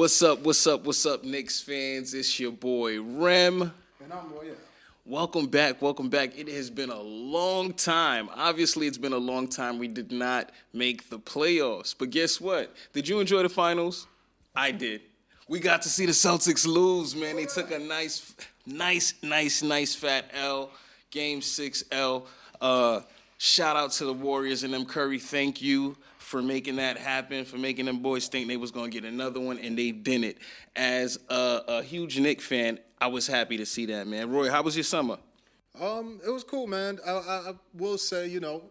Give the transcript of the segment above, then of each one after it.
What's up? What's up? What's up, Knicks fans? It's your boy Rem. And I'm Royal. Welcome back. Welcome back. It has been a long time. Obviously, it's been a long time. We did not make the playoffs. But guess what? Did you enjoy the finals? I did. We got to see the Celtics lose, man. They took a nice, nice, nice, nice fat L. Game six L. Uh, shout out to the Warriors and them Curry. Thank you for making that happen, for making them boys think they was gonna get another one, and they didn't. As a, a huge Knick fan, I was happy to see that, man. Roy, how was your summer? Um, it was cool, man. I, I, I will say, you know,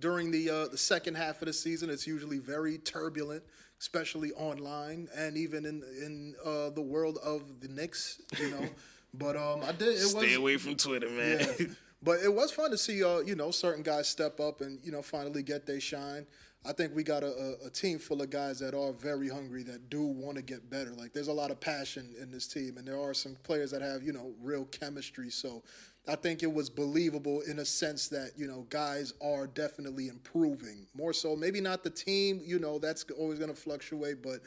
during the uh, the second half of the season, it's usually very turbulent, especially online and even in in uh, the world of the Knicks. You know, but um, I did. It Stay was, away from Twitter, man. Yeah. But it was fun to see, uh, you know, certain guys step up and you know finally get their shine. I think we got a, a, team full of guys that are very hungry that do want to get better. Like there's a lot of passion in this team, and there are some players that have you know real chemistry. So I think it was believable in a sense that you know guys are definitely improving more so. Maybe not the team, you know, that's always going to fluctuate, but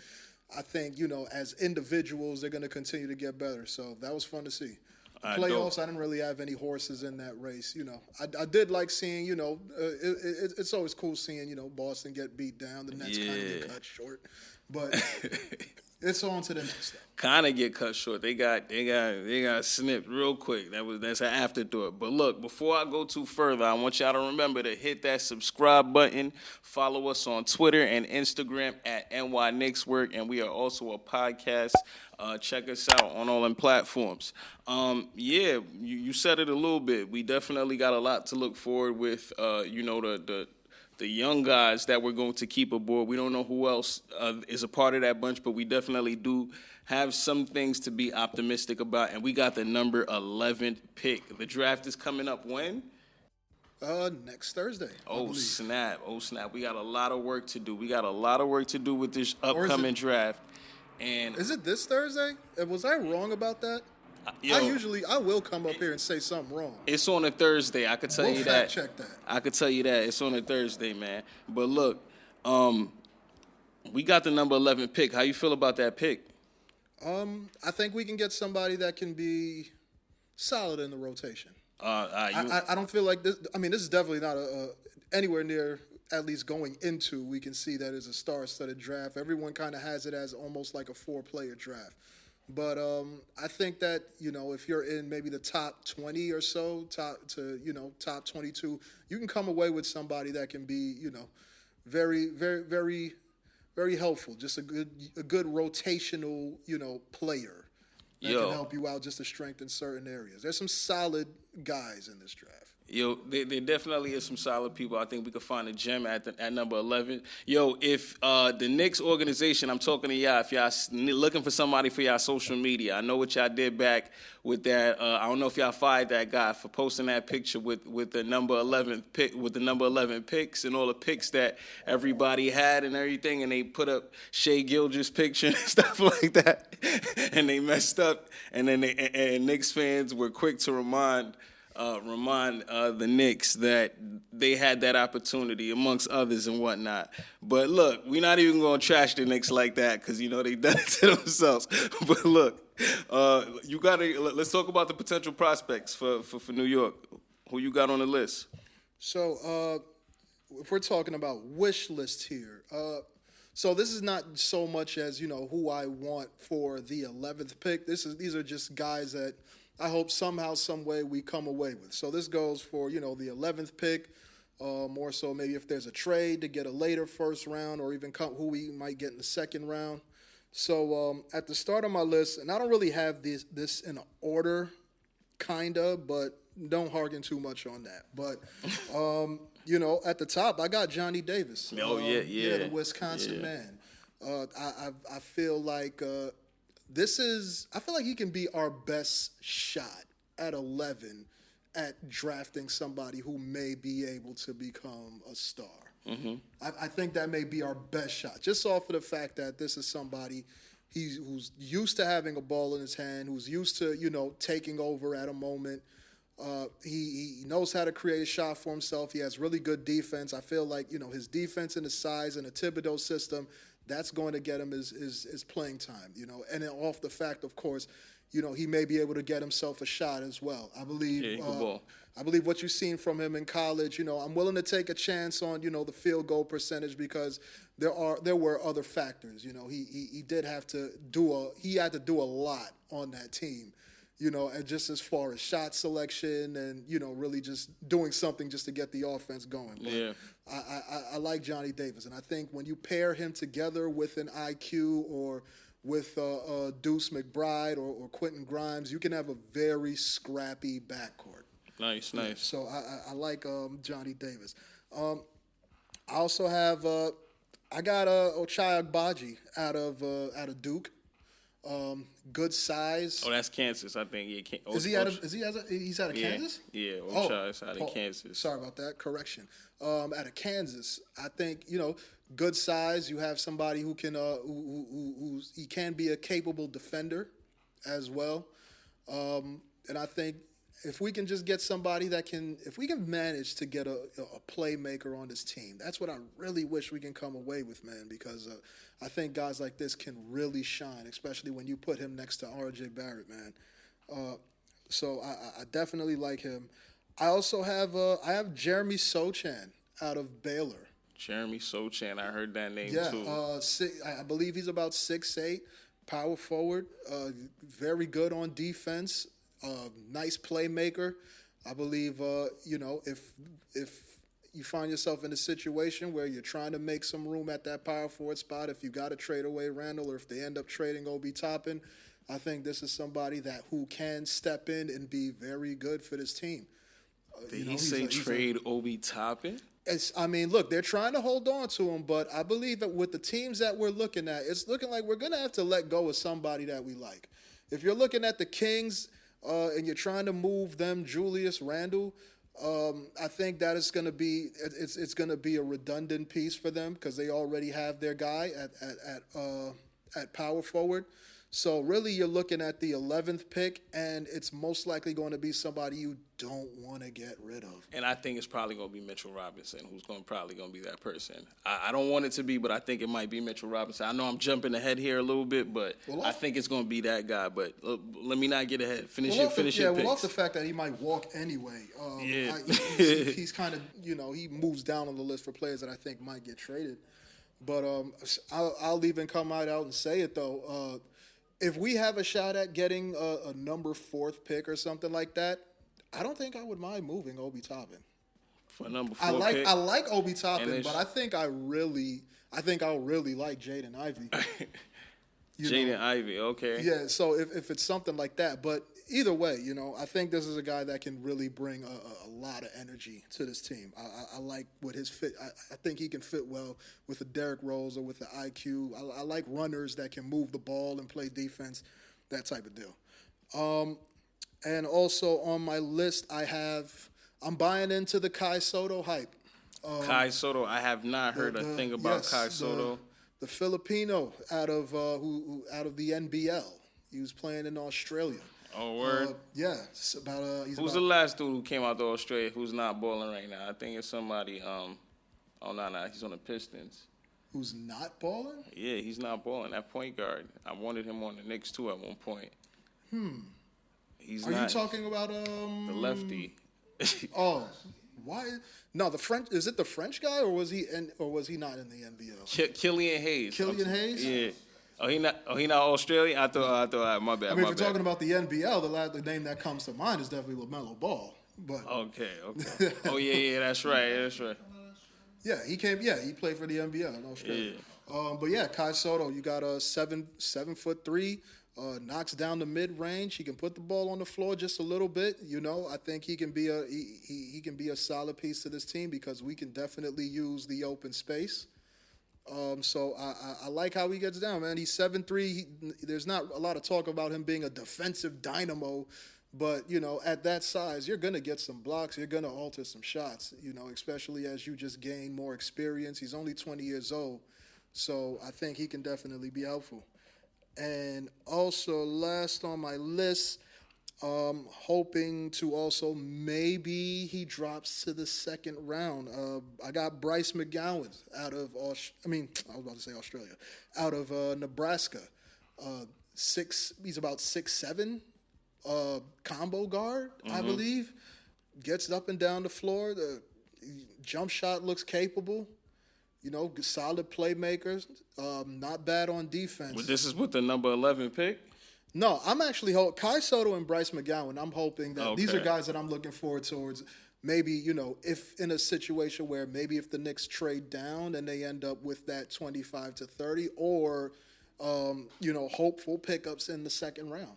I think you know as individuals they're going to continue to get better. So that was fun to see. I Playoffs, I didn't really have any horses in that race. You know, I, I did like seeing. You know, uh, it, it, it's always cool seeing you know Boston get beat down. The Nets kind of get cut short, but it's on to the next kind of get cut short. They got they got they got snipped real quick. That was that's an afterthought. But look, before I go too further, I want y'all to remember to hit that subscribe button. Follow us on Twitter and Instagram at NY Work, and we are also a podcast. Uh, check us out on all them platforms. Um, yeah, you, you said it a little bit. We definitely got a lot to look forward with. Uh, you know the the the young guys that we're going to keep aboard. We don't know who else uh, is a part of that bunch, but we definitely do have some things to be optimistic about. And we got the number 11 pick. The draft is coming up when? Uh, next Thursday. Oh, snap. Oh, snap. We got a lot of work to do. We got a lot of work to do with this is upcoming it- draft. And Is it this Thursday? Uh, Was I wrong about that? Yo, I usually I will come up here and say something wrong. it's on a Thursday. I could tell We'll you that. check that. I could tell you that it's on a Thursday, man. But look, um, we got the number 11 pick. How you feel about that pick? Um, I think we can get somebody that can be solid in the rotation. Uh, uh, you, I, I, don't feel like this. I mean, this is definitely not a, a anywhere near at least going into. We can see that it's a star-studded draft. Everyone kind of has it as almost like a four-player draft. But um, I think that you know if you're in maybe the top 20 or so, top to you know top 22, you can come away with somebody that can be you know very very very very helpful. Just a good a good rotational you know player that Yo. can help you out just to strengthen certain areas. There's some solid guys in this draft. Yo, there, there definitely is some solid people. I think we could find a gem at the, at number eleven. Yo, if uh, the Knicks organization, I'm talking to y'all. If y'all looking for somebody for y'all social media, I know what y'all did back with that. Uh, I don't know if y'all fired that guy for posting that picture with with the number eleven pick with the number eleven picks and all the picks that everybody had and everything, and they put up Shai Gilgeous picture and stuff like that, and they messed up. And then they, and, and Knicks fans were quick to remind uh, remind uh, the Knicks that they had that opportunity amongst others and whatnot. But look, we're not even going to trash the Knicks like that because you know they done it to themselves. but look, uh, you got to let's talk about the potential prospects for, for for New York. Who you got on the list? So, uh, if we're talking about wish list here, uh, so this is not so much as you know who I want for the eleventh pick. This is these are just guys that I hope somehow, some way we come away with. So this goes for you know the eleventh pick. Uh, more so, maybe if there's a trade to get a later first round, or even come, who we might get in the second round. So um, at the start of my list, and I don't really have this this in order, kinda, but don't harken too much on that. But um, you know, at the top, I got Johnny Davis. Oh, Um, yeah, yeah, the Wisconsin yeah. man. Uh, I, I I feel like uh, this is. I feel like he can be our best shot at eleven at drafting somebody who may be able to become a star. I, I think that may be our best shot, just off of the fact that this is somebody he's who's used to having a ball in his hand, who's used to you know taking over at a moment. Uh, he, he knows how to create a shot for himself. He has really good defense. I feel like you know his defense and his size and the Thibodeau system that's going to get him his, his, his playing time, you know. And then off the fact, of course, you know, he may be able to get himself a shot as well. I believe. Yeah, uh. I believe what you've seen from him in college. You know, I'm willing to take a chance on you know the field goal percentage because there are there were other factors. You know, he he, he did have to do a he had to do a lot on that team. You know, and just as far as shot selection and you know really just doing something just to get the offense going. But Yeah. I, I, I like Johnny Davis, and I think when you pair him together with an IQ or with uh, uh, Deuce McBride or, or Quentin Grimes, you can have a very scrappy backcourt. Nice, nice. So I, I, I like um, Johnny Davis. Um, I also have uh, I got uh, Ochai Agbaji out of uh, out of Duke. Um, good size. Oh, that's Kansas, I think. Yeah, Can- is he out of? Is he out of? He's out of yeah, Kansas. Yeah, Oh, out of oh, Kansas. Sorry about that. Correction. Um, out of Kansas, I think you know, good size. You have somebody who can, uh, who, who, who who's, he can be a capable defender, as well. Um, and I think if we can just get somebody that can, if we can manage to get a, a playmaker on this team, that's what I really wish we can come away with, man. Because uh, I think guys like this can really shine, especially when you put him next to R.J. Barrett, man. Uh, so I, I- definitely like him. I also have uh, I have Jeremy Sochan out of Baylor. Jeremy Sochan, I heard that name Yeah, too. uh, si I I believe he's about six eight, power forward, uh, very good on defense, uh, nice playmaker. I believe uh, you know if if you find yourself in a situation where you're trying to make some room at that power forward spot, if you got to trade away Randle, or if they end up trading Obi Toppin, I think this is somebody that who can step in and be very good for this team. Uh, Did you know, he say a- he's a- trade Obi Toppin? it's, I mean, look, they're trying to hold on to him, but I believe that with the teams that we're looking at, it's looking like we're going to have to let go of somebody that we like. If you're looking at the Kings uh, and you're trying to move them, Julius Randle, um, I think that is going to be it's it's going to be a redundant piece for them because they already have their guy at at at, uh, at power forward. So really, you're looking at the 11th pick, and it's most likely going to be somebody you don't want to get rid of. And I think it's probably going to be Mitchell Robinson, who's going probably going to be that person. I, I don't want it to be, but I think it might be Mitchell Robinson. I know I'm jumping ahead here a little bit, but Well, I think it's going to be that guy. But uh, let me not get ahead. Finish Well, your off the, finish yeah, your well, off the fact that he might walk anyway. Um, Yeah. I, he's, he's kind of, you know, he moves down on the list for players that I think might get traded. But um, I'll, I'll even come right out and say it though. Uh, if we have a shot at getting a, a number fourth pick or something like that, I don't think I would mind moving Obi Toppin. For number four I like pick. I like Obi Toppin, but I think I really I think I'll really like Jaden know? Jaden Ivey, okay. Yeah, so if, if it's something like that, but either way, you know, I think this is a guy that can really bring a, a, a lot of energy to this team. I, I, I like what his fit. I, I think he can fit well with the Derrick Rose or with the IQ. I, I like runners that can move the ball and play defense, that type of deal. Um, and also on my list, I have I'm buying into the Kai Sotto hype. Kai Sotto, I have not heard a The- thing about yes, Kai the- Sotto. The, Filipino out of uh, who, who out of the NBL. He was playing in Australia. Oh, word. Uh, yeah, it's about uh, he's Who's about, the last dude who came out to Australia who's not balling right now? I think it's somebody. Um, oh no, no, he's on the Pistons. who's not balling. Yeah, he's not balling. That point guard. I wanted him on the Knicks too at one point. Hmm. He's Are not you talking about um? the lefty. Oh, why? No, the French. Is it the French guy, or was he? In, or was he not in the NBL? Ki- Killian Hayes. Killian Hayes? Yeah. Oh, he not. Oh, he not Australian. I thought. I thought. My bad. I mean, my if bad. we're talking about the NBL, the, la- the name that comes to mind is definitely LaMelo Ball. But Okay. Okay. oh yeah, yeah. That's right. That's right. yeah, he came. Yeah, he played for the NBL in Australia. Um, but yeah, Kai Sotto, you got a seven seven foot three. Uh, knocks down the mid range. He can put the ball on the floor just a little bit. You know, I think he can be a he, he, he can be a solid piece to this team because we can definitely use the open space. Um, so I, I, I like how he gets down, man. He's seven three. He, there's not a lot of talk about him being a defensive dynamo, but you know, at that size, you're gonna get some blocks. You're gonna alter some shots. You know, especially as you just gain more experience. He's only 20 years old, so I think he can definitely be helpful. And also, last on my list, Um, hoping to also maybe he drops to the second round. Uh, I got Bryce McGowens out of I mean I was about to say Australia, out of uh, Nebraska. Uh, six, he's about six seven, uh, combo guard, I believe. Gets up and down the floor. The jump shot looks capable. You know, solid playmakers. Um, not bad on defense. But this is with the number eleven pick. No, I'm actually hope Kai Sotto and Bryce McGowens. I'm hoping that these are guys that I'm looking forward towards. Maybe you know, if in a situation where maybe if the Knicks trade down and they end up with that 25 to 30, or um, you know, hopeful pickups in the second round.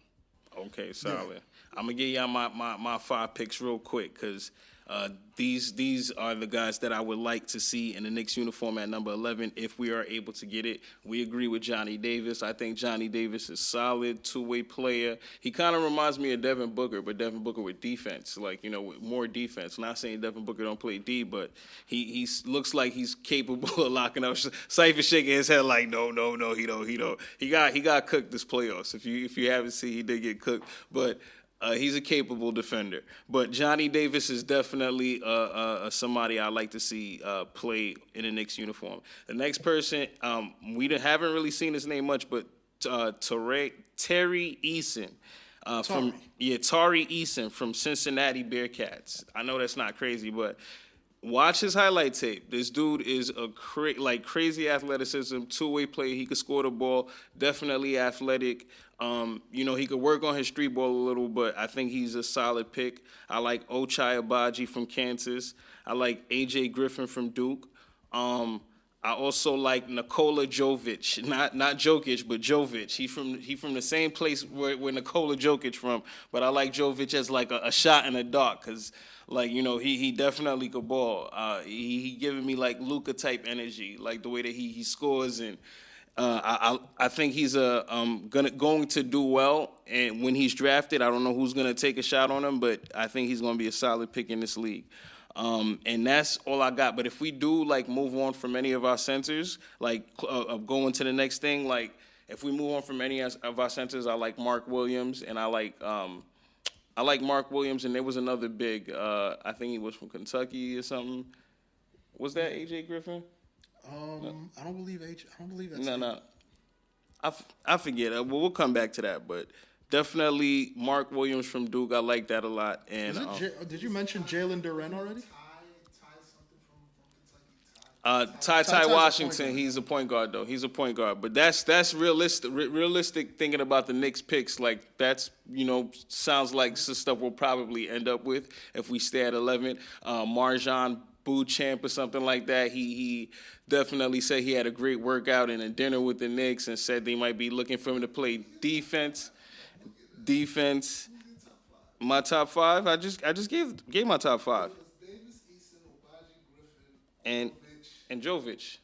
Okay, solid. I'm gonna give y'all my, my, my five picks real quick because uh, these these are the guys that I would like to see in the Knicks uniform at number 11 if we are able to get it. We agree with Johnny Davis. I think Johnny Davis is solid two way player. He kind of reminds me of Devin Booker, but Devin Booker with defense, like you know, with more defense. Not saying Devin Booker don't play D, but he he looks like he's capable of locking up. Cypher shaking his head like, no, no, no, he don't, he don't. He got he got cooked this playoffs. If you if you haven't seen, he did get cooked, but. Uh, he's a capable defender, but Johnny Davis is definitely uh, uh, somebody I like to see uh, play in a Knicks uniform. The next person, um, we haven't really seen his name much, but uh, Tari, Tari Eason uh, from yeah Tari Eason from Cincinnati Bearcats. I know that's not crazy, but watch his highlight tape. This dude is a cra- like crazy athleticism, two way player. He could score the ball. Definitely athletic. Um, you know, he could work on his street ball a little, but I think he's a solid pick. I like Ochai Agbaji from Kansas. I like AJ Griffin from Duke. Um, I also like Nikola Jovic, not not Jokic, but Jovic. He from he from the same place where, where Nikola Jokic from, but I like Jovic as like a, a shot in the dark because like you know he he definitely could ball. Uh, he he giving me like Luka type energy, like the way that he he scores and. Uh, I, I think he's uh, um, gonna going to do well, and when he's drafted, I don't know who's gonna take a shot on him, but I think he's gonna be a solid pick in this league. Um, and that's all I got. But if we do like move on from any of our centers, like uh, uh, going to the next thing, like if we move on from any of our centers, I like Mark Williams, and I like um, I like Mark Williams, and there was another big. Uh, I think he was from Kentucky or something. Was that AJ Griffin? Um, I don't believe AJ. I don't believe that's No, no. I, f- I forget. Uh, well, we'll come back to that, but definitely Mark Williams from Duke. I like that a lot. And Is it um, J- did you mention Jalen Duren already? Uh, Ty Ty Ty's a Washington, he's a point guard though. He's a point guard, but that's that's realistic. Re- realistic thinking about the Knicks picks, like that's you know sounds like some stuff we'll probably end up with if we stay at eleven. Uh, MarJon Beauchamp or something like that. He he definitely said he had a great workout and a dinner with the Knicks, and said they might be looking for him to play defense. Defense. My top five. I just I just gave gave my top five. And and Jovic.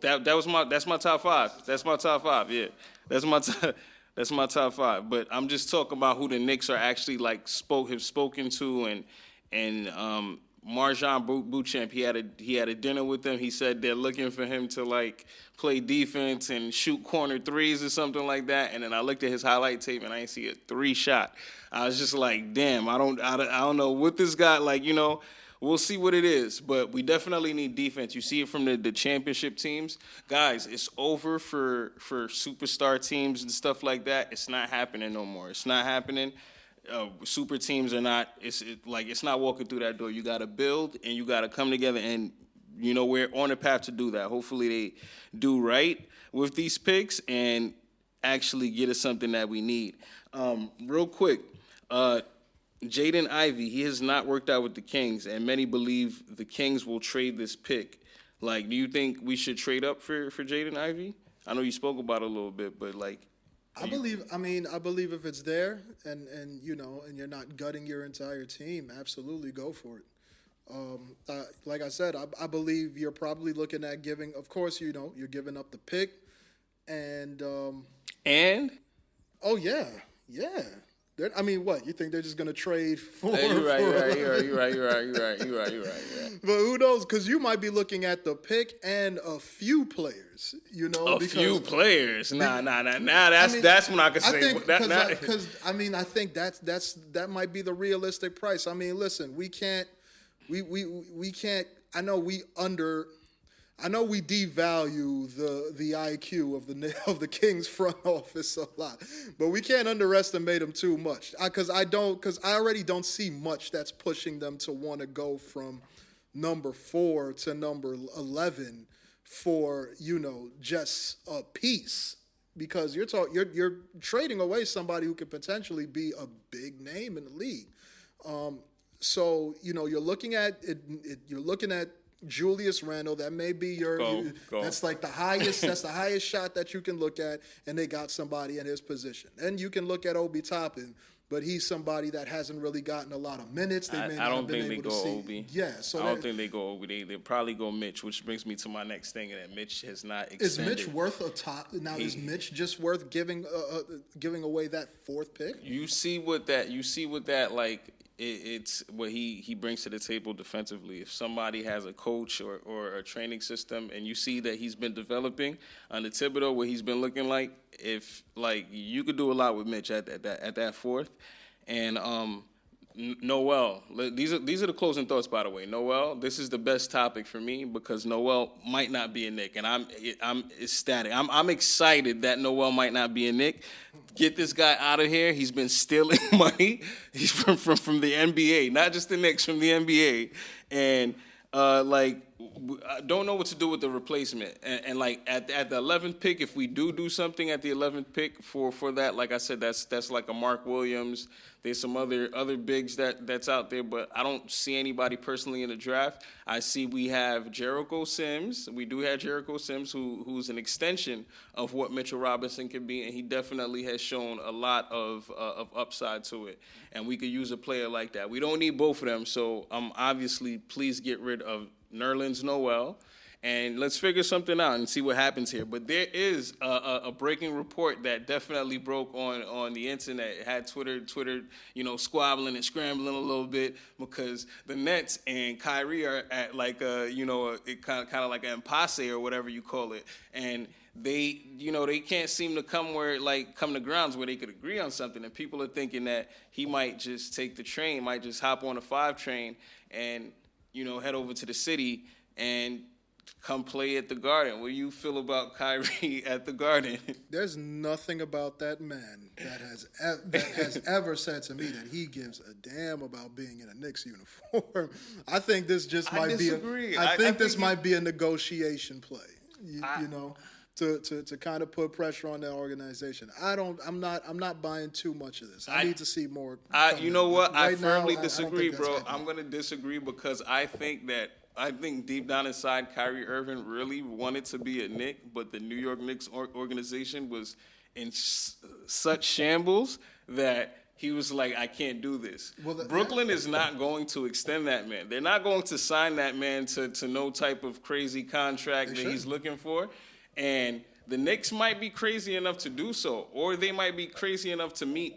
That that was my that's my top five. That's my top five. Yeah, that's my top, that's my top five. But I'm just talking about who the Knicks are actually like spoke have spoken to and and um, MarJon Beauchamp. He had a he had a dinner with them. He said they're looking for him to like play defense and shoot corner threes or something like that. And then I looked at his highlight tape and I didn't see a three shot. I was just like, damn, I don't I don't, I don't know what this guy like. You know. We'll see what it is, but we definitely need defense. You see it from the, the championship teams, guys. It's over for for superstar teams and stuff like that. It's not happening no more. It's not happening. Uh, super teams are not. It's it, like it's not walking through that door. You got to build and you got to come together, and you know we're on a path to do that. Hopefully they do right with these picks and actually get us something that we need. Um, real quick. Uh, Jaden Ivey, he has not worked out with the Kings, and many believe the Kings will trade this pick. Like, do you think we should trade up for for Jaden Ivey? I know you spoke about it a little bit, but like, I believe. I mean, I believe if it's there, and and you know, and you're not gutting your entire team, absolutely go for it. Um, uh, like I said, I, I believe you're probably looking at giving. Of course, you know, you're giving up the pick, and um, and oh yeah, yeah, They're, I mean, what you think they're just going to trade for? Hey, you're right, for you're right, you're right, you're right, you're right, you're right, you're right, you're right. But who knows? Because you might be looking at the pick and a few players. You know, A few players. Nah, nah, nah, nah. That's I mean, that's when I can I say think that. because I, I mean I think that's that's that might be the realistic price. I mean, listen, we can't we we we can't. I know we under. I know we devalue the the IQ of the of the Kings front office a lot, but we can't underestimate them too much. Because I, don't, because I already don't see much that's pushing them to want to go from number four to number eleven for you know just a piece. Because you're talk, you're you're trading away somebody who could potentially be a big name in the league. Um, so you know you're looking at it, it, you're looking at Julius Randle. That may be your Go, you- go. that's like the highest that's the highest shot that you can look at, and they got somebody in his position. And you can look at Obi Toppin, but he's somebody that hasn't really gotten a lot of minutes. They I, may I not don't think they go. Obi. Yeah, so I don't that- think they go Obi. They they probably go Mitch, which brings me to my next thing. and That Mitch has not Extended. is. Mitch worth a top? Now is Mitch just worth giving uh, uh, giving away that fourth pick? you see what that you see what that like it, it's what he he brings to the table defensively. If somebody has a coach or, or a training system and you see that he's been developing under Thibodeau what he's been looking like if like you could do a lot with Mitch at, at that at that fourth. And um Noel, these are these are the closing thoughts. By the way, Noel, this is the best topic for me because Noel might not be a Knick, and I'm I'm ecstatic. I'm I'm excited that Noel might not be a Knick. Get this guy out of here. He's been stealing money. He's from from from the NBA, not just the Knicks, from the NBA, and uh, like I don't know what to do with the replacement. And, and like at at the 11th pick, if we do do something at the 11th pick for for that, like I said, that's that's like a Mark Williams. There's some other other bigs that that's out there, but I don't see anybody personally in the draft. I see we have Jericho Sims. We do have Jericho Sims, who who's an extension of what Mitchell Robinson can be, and he definitely has shown a lot of uh, of upside to it. And we could use a player like that. We don't need both of them, so um, obviously, please get rid of Nerlens Noel and let's figure something out and see what happens here. But there is a, a, a breaking report that definitely broke on, on the internet. It had Twitter, Twitter, you know, squabbling and scrambling a little bit because the Nets and Kyrie are at like a, you know, a, it kind of kind of like an impasse or whatever you call it, and they, you know, they can't seem to come where like come to grounds where they could agree on something. And people are thinking that he might just take the train, might just hop on a five train and you know head over to the city and come play at the Garden. What do you feel about Kyrie at the Garden? There's nothing about that man that has ev- that has ever said to me that he gives a damn about being in a Knicks uniform. I think this just I might disagree. be. A, I- I I think this think might be a negotiation play. You, I- you know, to, to to kind of put pressure on that organization. I don't. I'm not. I'm not buying too much of this. I, I- need to see more. I, you know what? But I right now, firmly I- disagree, bro. I'm going to disagree because I think that I think deep down inside, Kyrie Irving really wanted to be a Knick, but the New York Knicks organization was in s- such shambles that he was like, I can't do this. Well, Brooklyn is not going to extend that man. They're not going to sign that man to, to no type of crazy contract that should. he's looking for. And the Knicks might be crazy enough to do so, or they might be crazy enough to meet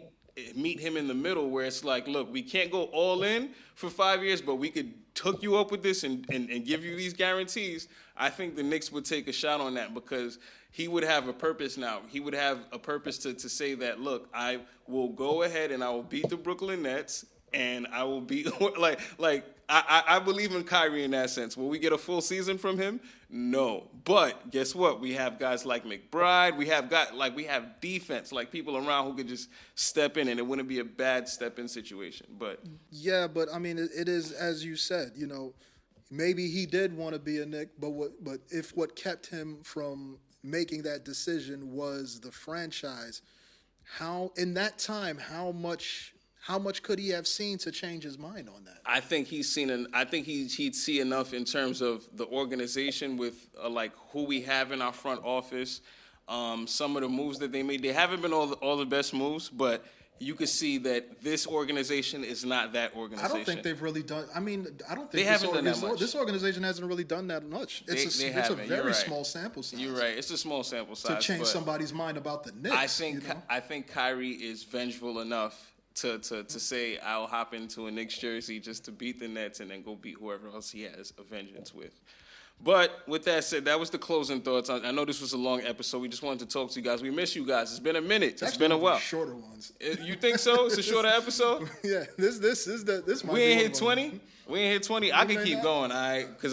meet him in the middle where it's like, look, we can't go all in for five years, but we could hook you up with this and, and, and give you these guarantees. I think the Knicks would take a shot on that because he would have a purpose now. He would have a purpose to, to say that, look, I will go ahead and I will beat the Brooklyn Nets and I will be like like I, I believe in Kyrie in that sense. Will we get a full season from him? No. But guess what? We have guys like McBride. We have got like we have defense, like people around who could just step in and it wouldn't be a bad step in situation. But Yeah, but I mean, it, it is as you said. You know, maybe he did want to be a Knick, but what? But if what kept him from making that decision was the franchise, how in that time, how much, how much could he have seen to change his mind on that? I think he's seen an. I think he he'd see enough in terms of the organization with uh, like who we have in our front office. Um, some of the moves that they made, they haven't been all the, all the best moves, but you could see that this organization is not that organization. I don't think they've really done. I mean, I don't think They this, haven't done that much. this organization hasn't really done that much. They- It's a, they it's a very right. small sample size. You're right. It's a small sample size To change somebody's mind about the Knicks. I think you know? I think Kyrie is vengeful enough to to to say I'll hop into a Knicks jersey just to beat the Nets and then go beat whoever else he has a vengeance with. But with that said, that was the closing thoughts. I, I know this was a long episode. We just wanted to talk to you guys. We miss you guys. It's been a minute. It's Actually, been a one of the while. Shorter ones. Uh, You think so? It's a shorter episode. yeah, this this is the this might We ain't hit twenty. We ain't hit twenty. I can keep going. All right, because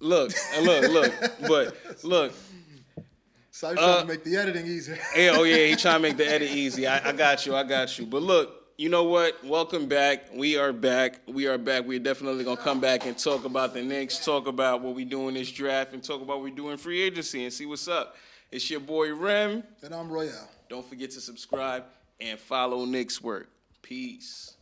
look, look, look, but look. So I was trying Uh, to make the editing easy. Hey, oh yeah, he trying to make the edit easy. I, I got you. I got you. But look, you know what? Welcome back. We are back. We are back. We're definitely gonna come back and talk about the Knicks, talk about what we do in this draft, and talk about what we do in free agency and see what's up. It's your boy Rem. and I'm Royale. Don't forget to subscribe and follow Knicks work. Peace.